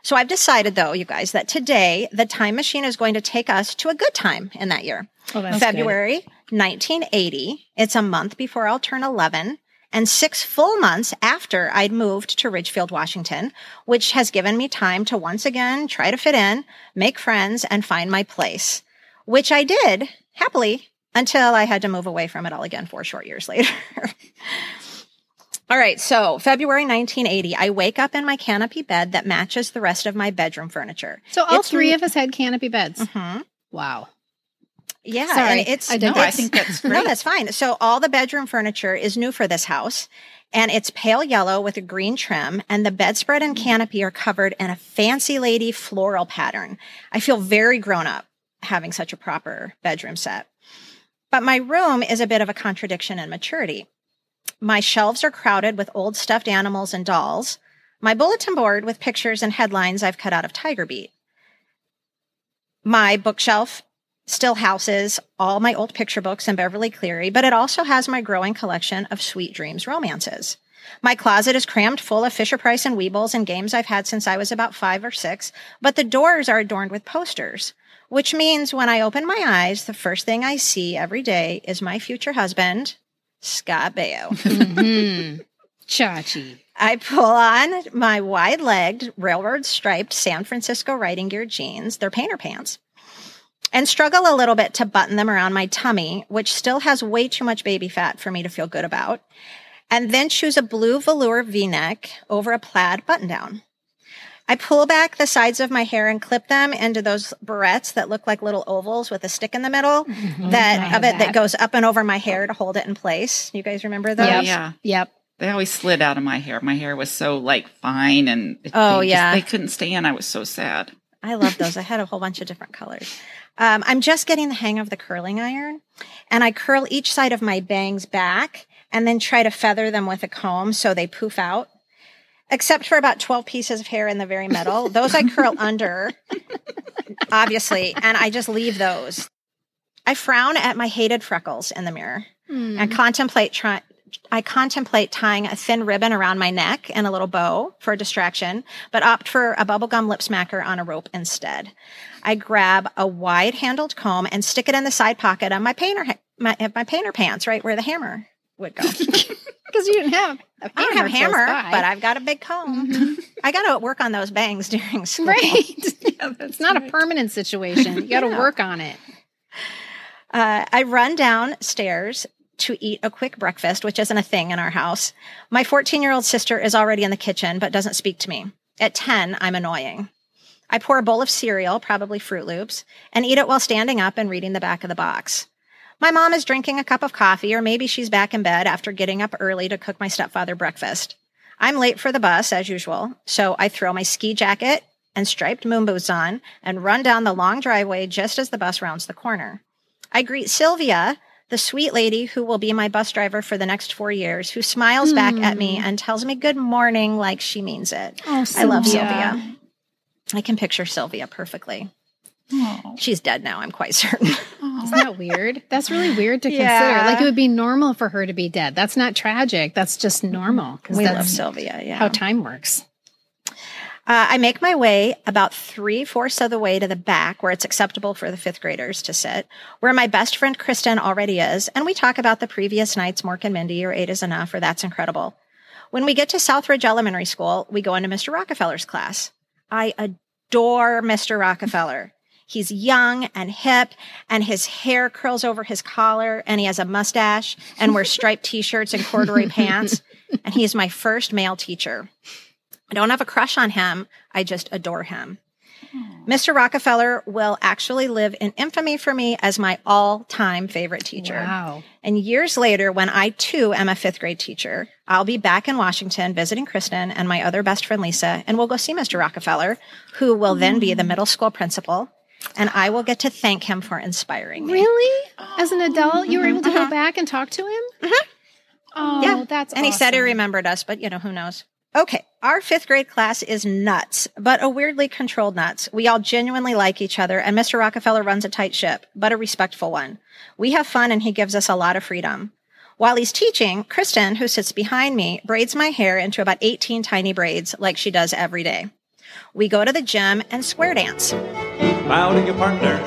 So I've decided though, you guys, that today the time machine is going to take us to a good time in that year. Oh, that's February 1980. It's a month before I'll turn 11 and six full months after I'd moved to Ridgefield, Washington, which has given me time to once again try to fit in, make friends, and find my place, which I did happily until I had to move away from it all again four short years later. all right. So February 1980, I wake up in my canopy bed that matches the rest of my bedroom furniture. So all It's three re- of us had canopy beds. Mm-hmm. Wow. Yeah, Sorry, and it's I No, I think that's no, that's fine. So all the bedroom furniture is new for this house, and it's pale yellow with a green trim, and the bedspread and mm. canopy are covered in a fancy lady floral pattern. I feel very grown up having such a proper bedroom set. But my room is a bit of a contradiction in maturity. My shelves are crowded with old stuffed animals and dolls. My bulletin board with pictures and headlines I've cut out of Tiger Beat. My bookshelf still houses all my old picture books and Beverly Cleary, but it also has my growing collection of Sweet Dreams romances. My closet is crammed full of Fisher Price and Weebles and games I've had since I was about five or six, but the doors are adorned with posters, which means when I open my eyes, the first thing I see every day is my future husband, Scott Baio. hmm Chachi. I pull on my wide legged, railroad striped San Francisco riding gear jeans, they're painter pants, and struggle a little bit to button them around my tummy, which still has way too much baby fat for me to feel good about, and then choose a blue velour v neck over a plaid button down. I pull back the sides of my hair and clip them into those barrettes that look like little ovals with a stick in the middle I that have of it that that. goes up and over my hair to hold it in place. You guys remember those? Yep. yeah. Yep. They always slid out of my hair. My hair was so like fine and it- Oh, they just- yeah. they couldn't stay in. I was so sad. I love those. I had a whole bunch of different colors. Um, I'm just getting the hang of the curling iron, and I curl each side of my bangs back and then try to feather them with a comb so they poof out. Except for about 12 pieces of hair in the very middle. Those I curl under, obviously, and I just leave those. I frown at my hated freckles in the mirror Hmm. and contemplate try- I contemplate tying a thin ribbon around my neck and a little bow for a distraction, but opt for a bubblegum lip smacker on a rope instead. I grab a wide handled comb and stick it in the side pocket of my painter my, my painter pants, right where the hammer would go. Because you didn't have a I don't have a hammer, hammer, close by. but I've got a big comb. I got to work on those bangs during school. right. Yeah, that's it's not a permanent situation. You got to Yeah. work on it. Uh, I run downstairs to eat a quick breakfast, which isn't a thing in our house. My 14 year old sister is already in the kitchen, but doesn't speak to me. At 10, I'm annoying. I pour a bowl of cereal, probably Froot Loops, and eat it while standing up and reading the back of the box. My mom is drinking a cup of coffee, or maybe she's back in bed after getting up early to cook my stepfather breakfast. I'm late for the bus, as usual, so I throw my ski jacket and striped moon boots on and run down the long driveway just as the bus rounds the corner. I greet Sylvia, the sweet lady who will be my bus driver for the next four years, who smiles back at me hmm. and tells me good morning like she means it. Oh, I love Sylvia. Sylvia. I can picture Sylvia perfectly. Oh, She's dead now, I'm quite certain. Isn't that weird? That's really weird to Yeah. consider. Like it would be normal for her to be dead. That's not tragic. That's just normal because we love Sylvia, yeah. how time works. Uh, I make my way about three fourths of the way to the back where it's acceptable for the fifth graders to sit, where my best friend Kristen already is, and we talk about the previous night's Mork and Mindy or Eight is Enough or That's Incredible. When we get to Southridge Elementary School, we go into Mr. Rockefeller's class. I adore Mr. Rockefeller. He's young and hip, and his hair curls over his collar, and he has a mustache and wears striped t shirts and corduroy pants. And he's my first male teacher. I don't have a crush on him, I just adore him. Hmm. Mr. Rockefeller will actually live in infamy for me as my all time favorite teacher. Wow. And years later, when I too am a fifth grade teacher, I'll be back in Washington visiting Kristen and my other best friend Lisa, and we'll go see Mr. Rockefeller, who will then be the hmm. middle school principal. And I will get to thank him for inspiring me. Really? As an oh. adult, you were able to go mm-hmm. back and talk to him? Mm-hmm. Oh, Yeah. that's and he said he remembered us, but you know, who knows? Okay. Our fifth grade class is nuts, but a weirdly controlled nuts. We all genuinely like each other and Mr. Rockefeller runs a tight ship, but a respectful one. We have fun and he gives us a lot of freedom. While he's teaching, Kristen, who sits behind me, braids my hair into about 18 tiny braids like she does every day. We go to the gym and square dance. Mounting a partner,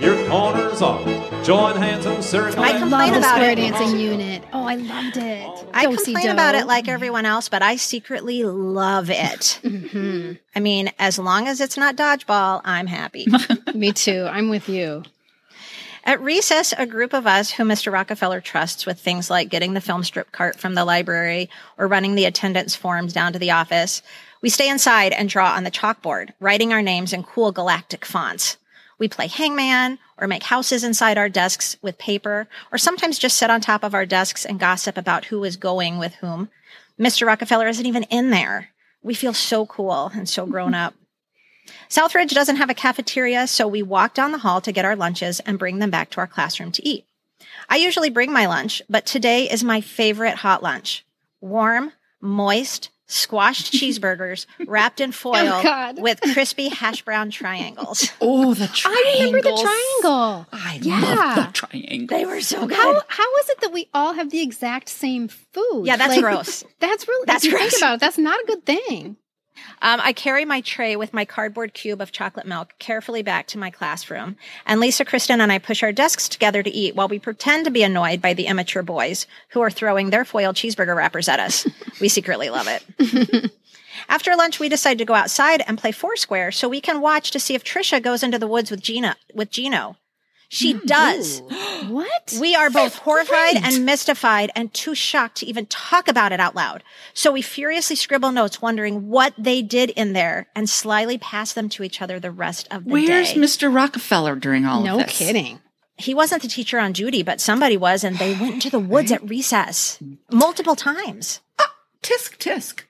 your corner's off. Join hands and circle. I I complain love the about square it. dancing unit. Oh, I loved it. I Do-si-do. complain about it like everyone else, but I secretly love it. Mm-hmm. I mean, as long as it's not dodgeball, I'm happy. Me too. I'm with you. At recess, a group of us who Mr. Rockefeller trusts with things like getting the film strip cart from the library or running the attendance forms down to the office, we stay inside and draw on the chalkboard, writing our names in cool galactic fonts. We play hangman or make houses inside our desks with paper, or sometimes just sit on top of our desks and gossip about who is going with whom. Mr. Rockefeller isn't even in there. We feel so cool and so grown up. Southridge doesn't have a cafeteria, so we walk down the hall to get our lunches and bring them back to our classroom to eat. I usually bring my lunch, but today is my favorite hot lunch. Warm, moist, squashed cheeseburgers wrapped in oh, foil Oh, with crispy hash brown triangles. Oh, the triangle! I remember the triangle. I Yeah. love the triangle. They were so good. How how is it that we all have the exact same food? Yeah, that's Like, gross. That's really That's that's if you gross. think about it. That's not a good thing. Um, I carry my tray with my cardboard cube of chocolate milk carefully back to my classroom, and Lisa, Kristen, and I push our desks together to eat while we pretend to be annoyed by the immature boys who are throwing their foil cheeseburger wrappers at us. we secretly love it. After lunch, we decide to go outside and play Foursquare so we can watch to see if Trisha goes into the woods with Gina with Gino. She mm, does. What? We are both horrified and mystified and too shocked to even talk about it out loud. So we furiously scribble notes wondering what they did in there and slyly pass them to each other the rest of the Where's day. Where's Mr. Rockefeller during all no of this? No kidding. he wasn't the teacher on duty, but somebody was, and they went into the woods at recess multiple times. Ah, tisk tisk.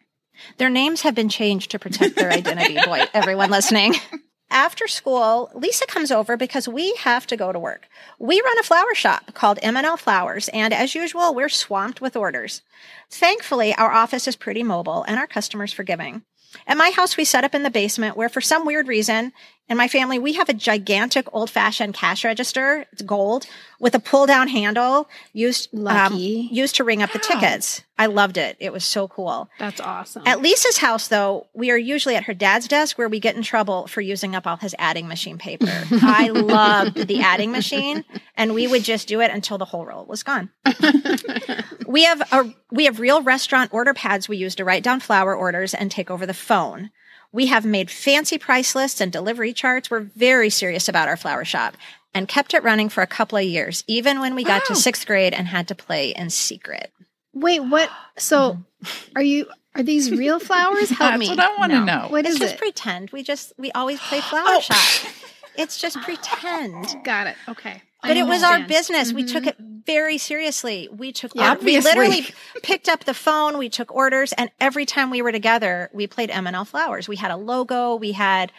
Their names have been changed to protect their identity, boy, everyone listening. After school, Lisa comes over because we have to go to work. We run a flower shop called M&L Flowers, and as usual, we're swamped with orders. Thankfully, our office is pretty mobile and our customers forgiving. At my house, we set up in the basement where, for some weird reason, in my family, we have a gigantic old fashioned cash register. It's gold with a pull down handle used, um, used to ring up the tickets. I loved it. It was so cool. That's awesome. At Lisa's house, though, we are usually at her dad's desk where we get in trouble for using up all his adding machine paper. I loved the adding machine, and we would just do it until the whole roll was gone. we have a we have real restaurant order pads we use to write down flower orders and take over the phone. We have made fancy price lists and delivery charts. We're very serious about our flower shop and kept it running for a couple of years, even when we got to sixth grade and had to play in secret. Wait, what? So, mm-hmm. are you? Are these real flowers? Help That's me. what I want to No. know. What It's is just it? pretend. We just we always play flower Oh. shop. It's just pretend. Got it. Okay. But it was our business. We took it very seriously. We took Yeah, our, we literally picked up the phone, we took orders, and every time we were together, we played M&L Flowers. We had a logo. We had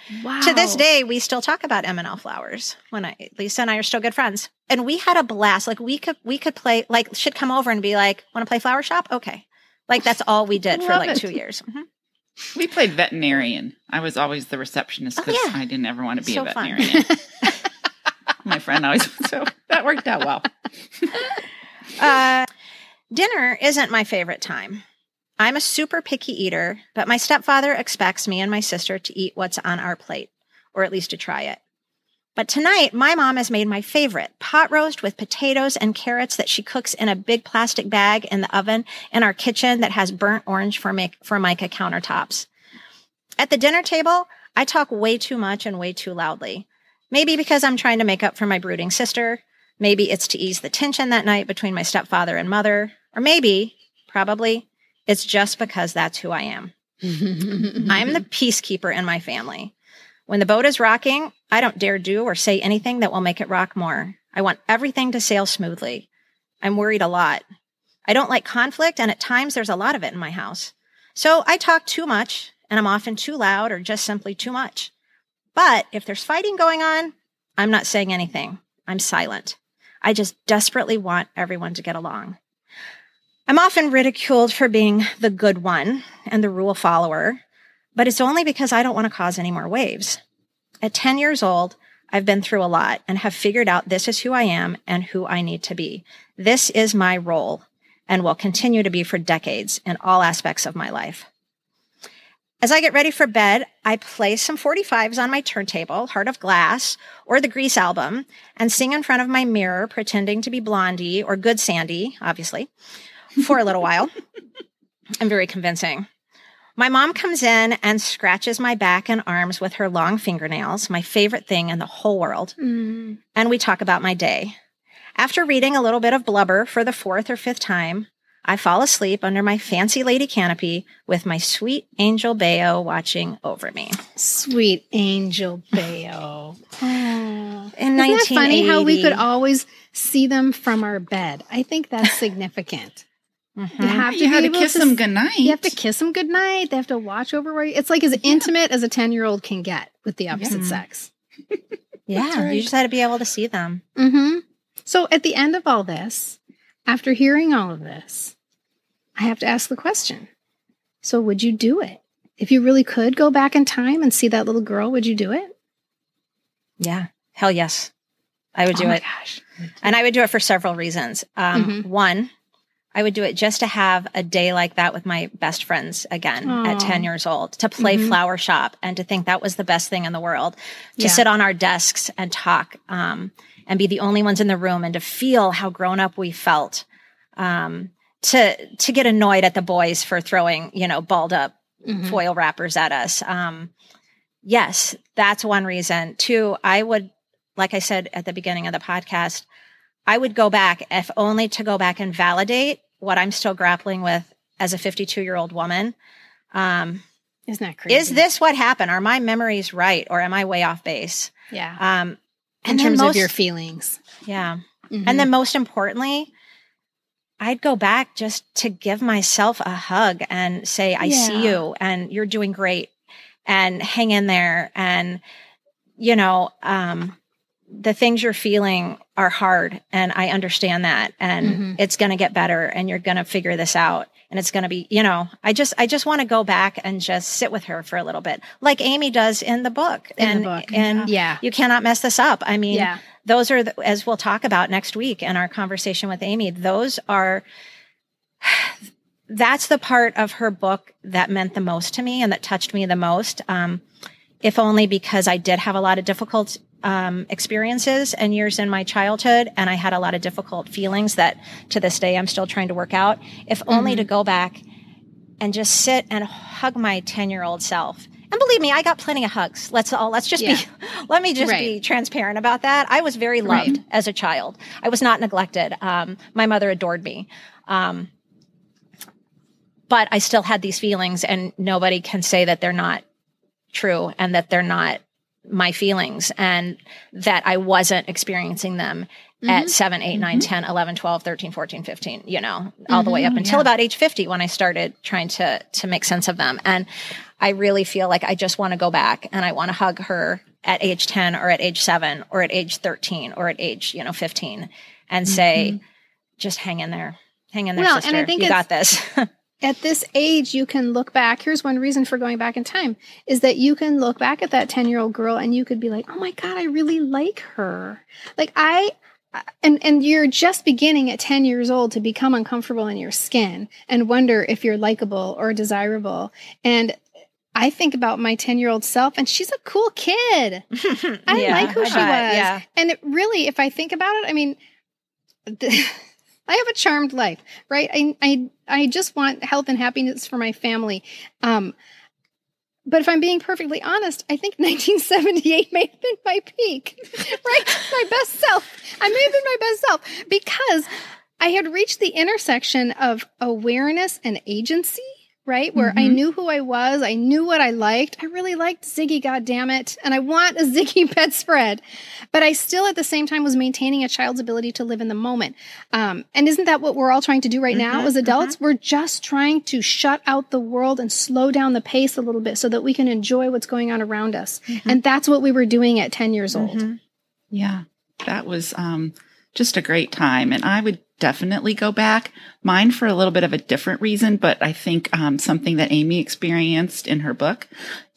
to this day we still talk about M&L Flowers. When I Lisa and I are still good friends, and we had a blast. Like we could we could play like she'd come over and be like, "Want to play flower shop?" Okay. Like that's all we did for like it. two years. Mhm. We played veterinarian. I was always the receptionist Oh, because yeah. I didn't ever want to be So a veterinarian. My friend always so that worked out well. Uh, dinner isn't my favorite time. I'm a super picky eater, but my stepfather expects me and my sister to eat what's on our plate, or at least to try it. But tonight, my mom has made my favorite pot roast with potatoes and carrots that she cooks in a big plastic bag in the oven in our kitchen that has burnt orange formica, countertops. At the dinner table, I talk way too much and way too loudly. Maybe because I'm trying to make up for my brooding sister. Maybe it's to ease the tension that night between my stepfather and mother. Or maybe, probably, it's just because that's who I am. I'm the peacekeeper in my family. When the boat is rocking, I don't dare do or say anything that will make it rock more. I want everything to sail smoothly. I'm worried a lot. I don't like conflict, and at times there's a lot of it in my house. So I talk too much, and I'm often too loud or just simply too much. But if there's fighting going on, I'm not saying anything. I'm silent. I just desperately want everyone to get along. I'm often ridiculed for being the good one and the rule follower, but it's only because I don't want to cause any more waves. At 10 years old, I've been through a lot and have figured out this is who I am and who I need to be. This is my role and will continue to be for decades in all aspects of my life. As I get ready for bed, I play some 45s on my turntable, Heart of Glass, or the Grease album, and sing in front of my mirror, pretending to be Blondie or Good Sandy, obviously, for a little while. I'm very convincing. My mom comes in and scratches my back and arms with her long fingernails, my favorite thing in the whole world. Mm. And we talk about my day. After reading a little bit of blubber for the fourth or fifth time, I fall asleep under my fancy lady canopy with my sweet angel Baio watching over me. Sweet Angel Baio. Oh. In Isn't that funny how we could always see them from our bed? I think that's significant. Mhm. You have to you be had to kiss to them s- goodnight. You have to kiss them goodnight. They have to watch over where you. It's like as intimate as a 10 year old can get with the opposite Mhm. sex. Yeah, right. you just had to be able to see them. hmm So at the end of all this, after hearing all of this, I have to ask the question. So would you do it? If you really could go back in time and see that little girl, would you do it? Yeah, hell yes. I would do oh it. gosh. And I would do it for several reasons. Um, Mhm. One, I would do it just to have a day like that with my best friends again at 10 years old, to play Mhm. flower shop and to think that was the best thing in the world, to Yeah. sit on our desks and talk um, and be the only ones in the room and to feel how grown up we felt. Um, to to get annoyed at the boys for throwing, you know, balled up Mhm. foil wrappers at us. Um, yes, that's one reason. Two, I would, like I said at the beginning of the podcast, I would go back, if only to go back and validate what I'm still grappling with as a 52 year old woman. Um, Isn't that crazy? is this what happened? Are my memories right or am I way off base? Yeah. Um, in terms most, of your feelings. yeah. Mhm. And then most importantly, I'd go back just to give myself a hug and say, I see you and you're doing great and hang in there. And, you know, um, the things you're feeling are hard and I understand that. And Mhm. it's going to get better and you're going to figure this out. And it's going to be, you know, I just, I just want to go back and just sit with her for a little bit, like Amy does in the book. In the and, book. and yeah. you cannot mess this up. I mean, Yeah. those are the, as we'll talk about next week in our conversation with Amy. Those are that's the part of her book that meant the most to me and that touched me the most. Um, if only because I did have a lot of difficult um, experiences and years in my childhood, and I had a lot of difficult feelings that to this day I'm still trying to work out. If only to go back and just sit and hug my 10 year old self. And believe me, I got plenty of hugs. Let's all, let's just Yeah. be, let me just Right. be transparent about that. I was very loved Right. as a child. I was not neglected. Um, my mother adored me. Um, but I still had these feelings and nobody can say that they're not true and that they're not my feelings and that I wasn't experiencing them mm-hmm. at 7, 8, 9, mm-hmm. 10, 11, 12, 13, 14, 15, you know, all the way up mm-hmm. until about age 50 when I started trying to to make sense of them. And I really feel like I just want to go back and I want to hug her at age 10 or at age 7 or at age 13 or at age, you know, 15 and say just hang in there. Hang in there, Well, and sister. I think you got this. at this age you can look back here's one reason for going back in time is that you can look back at that 10 year old girl and you could be like oh my god i really like her like i and and you're just beginning at 10 years old to become uncomfortable in your skin and wonder if you're likable or desirable and I think about my 10 year old self and she's a cool kid. I Yeah, like who she was. yeah. And it really, if I think about it, I mean, I have a charmed life, right? I, I, I just want health and happiness for my family. Um, but if I'm being perfectly honest, I think 1978 may have been my peak, right? my best self. I may have been my best self because I had reached the intersection of awareness and agency, right? Where I mm-hmm. knew who I was, I knew what I liked. I really liked Ziggy, goddammit, and I want a Ziggy bedspread. But I still, at the same time, was maintaining a child's ability to live in the moment. Um, and isn't that what we're all trying to do right now mm-hmm, as adults? Mm-hmm. We're just trying to shut out the world and slow down the pace a little bit so that we can enjoy what's going on around us. And that's what we were doing at 10 years old. Yeah, that was um, just a great time. And I would definitely go back. Mine for a little bit of a different reason, but I think um, something that Amy experienced in her book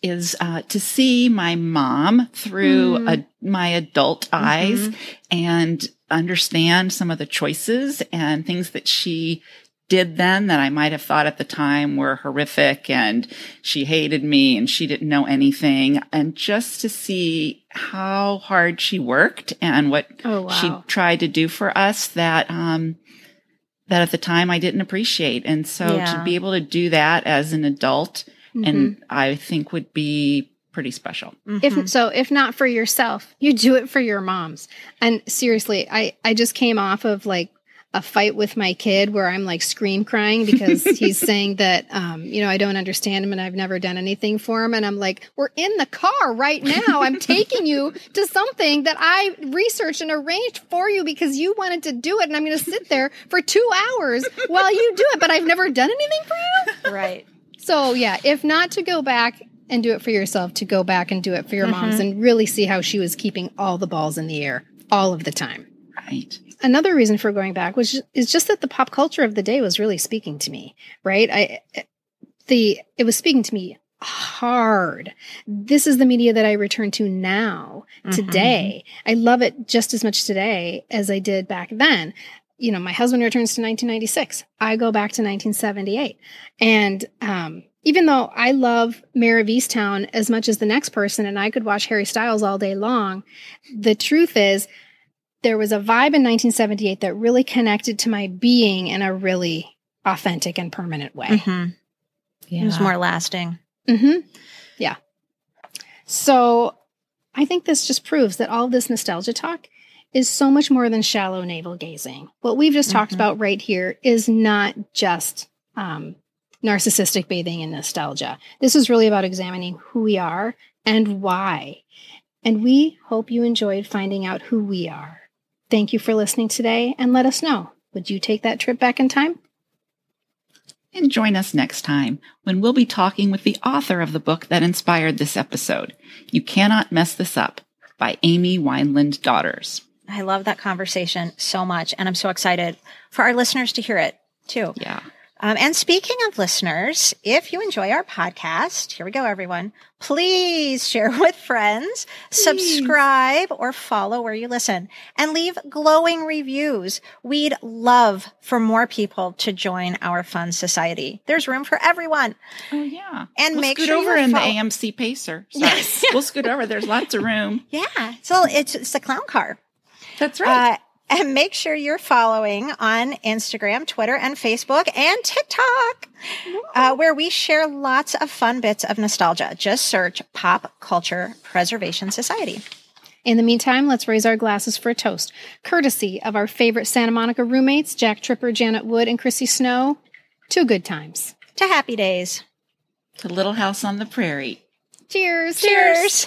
is uh, to see my mom through a, my adult eyes and understand some of the choices and things that she did then that I might have thought at the time were horrific and she hated me and she didn't know anything. And just to see how hard she worked and what Oh, wow. she tried to do for us that, um, that at the time I didn't appreciate. And so Yeah. to be able to do that as an adult Mm-hmm. and I think would be pretty special. If so, if not for yourself, you do it for your moms. And seriously, I I just came off of like a fight with my kid where I'm like scream crying because he's saying that um you know I don't understand him and I've never done anything for him and I'm like we're in the car right now I'm taking you to something that I researched and arranged for you because you wanted to do it and I'm going to sit there for 2 hours while you do it but I've never done anything for you Right. so yeah, if not to go back and do it for yourself, to go back and do it for your moms and really see how she was keeping all the balls in the air all of the time. Right. Another reason for going back was is just that the pop culture of the day was really speaking to me, right? I the it was speaking to me hard. This is the media that I return to now, today. I love it just as much today as I did back then. You know, my husband returns to 1996. I go back to 1978. And um, even though I love Mare of Easttown as much as the next person, and I could watch Harry Styles all day long, the truth is there was a vibe in 1978 that really connected to my being in a really authentic and permanent way. hmm It was more lasting. hmm Yeah. So I think this just proves that all of this nostalgia talk is so much more than shallow navel gazing. What we've just talked Mhm. about right here is not just um, narcissistic bathing in nostalgia. This is really about examining who we are and why. And we hope you enjoyed finding out who we are. Thank you for listening today and let us know. Would you take that trip back in time? And join us next time when we'll be talking with the author of the book that inspired this episode. You Cannot Mess This Up by Amy Weinland Daughters. I love that conversation so much. And I'm so excited for our listeners to hear it too. Yeah. Um, and speaking of listeners, if you enjoy our podcast, here we go, everyone. Please share with friends, subscribe or follow where you listen, and leave glowing reviews. We'd love for more people to join our fun society. There's room for everyone. Oh yeah. And we'll make scoot sure over in fol- the AMC Pacer. Sorry. we'll scoot over. There's lots of room. Yeah, so it's it's the clown car. That's right. Uh, and make sure you're following on Instagram, Twitter, and Facebook and TikTok, uh, where we share lots of fun bits of nostalgia. Just search Pop Culture Preservation Society. In the meantime, let's raise our glasses for a toast, courtesy of our favorite Santa Monica roommates, Jack Tripper, Janet Wood, and Chrissy Snow. Two good times. To happy days. to Little House on the Prairie. Cheers. Cheers.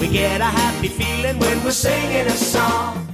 We get a happy feeling when we're singing a song.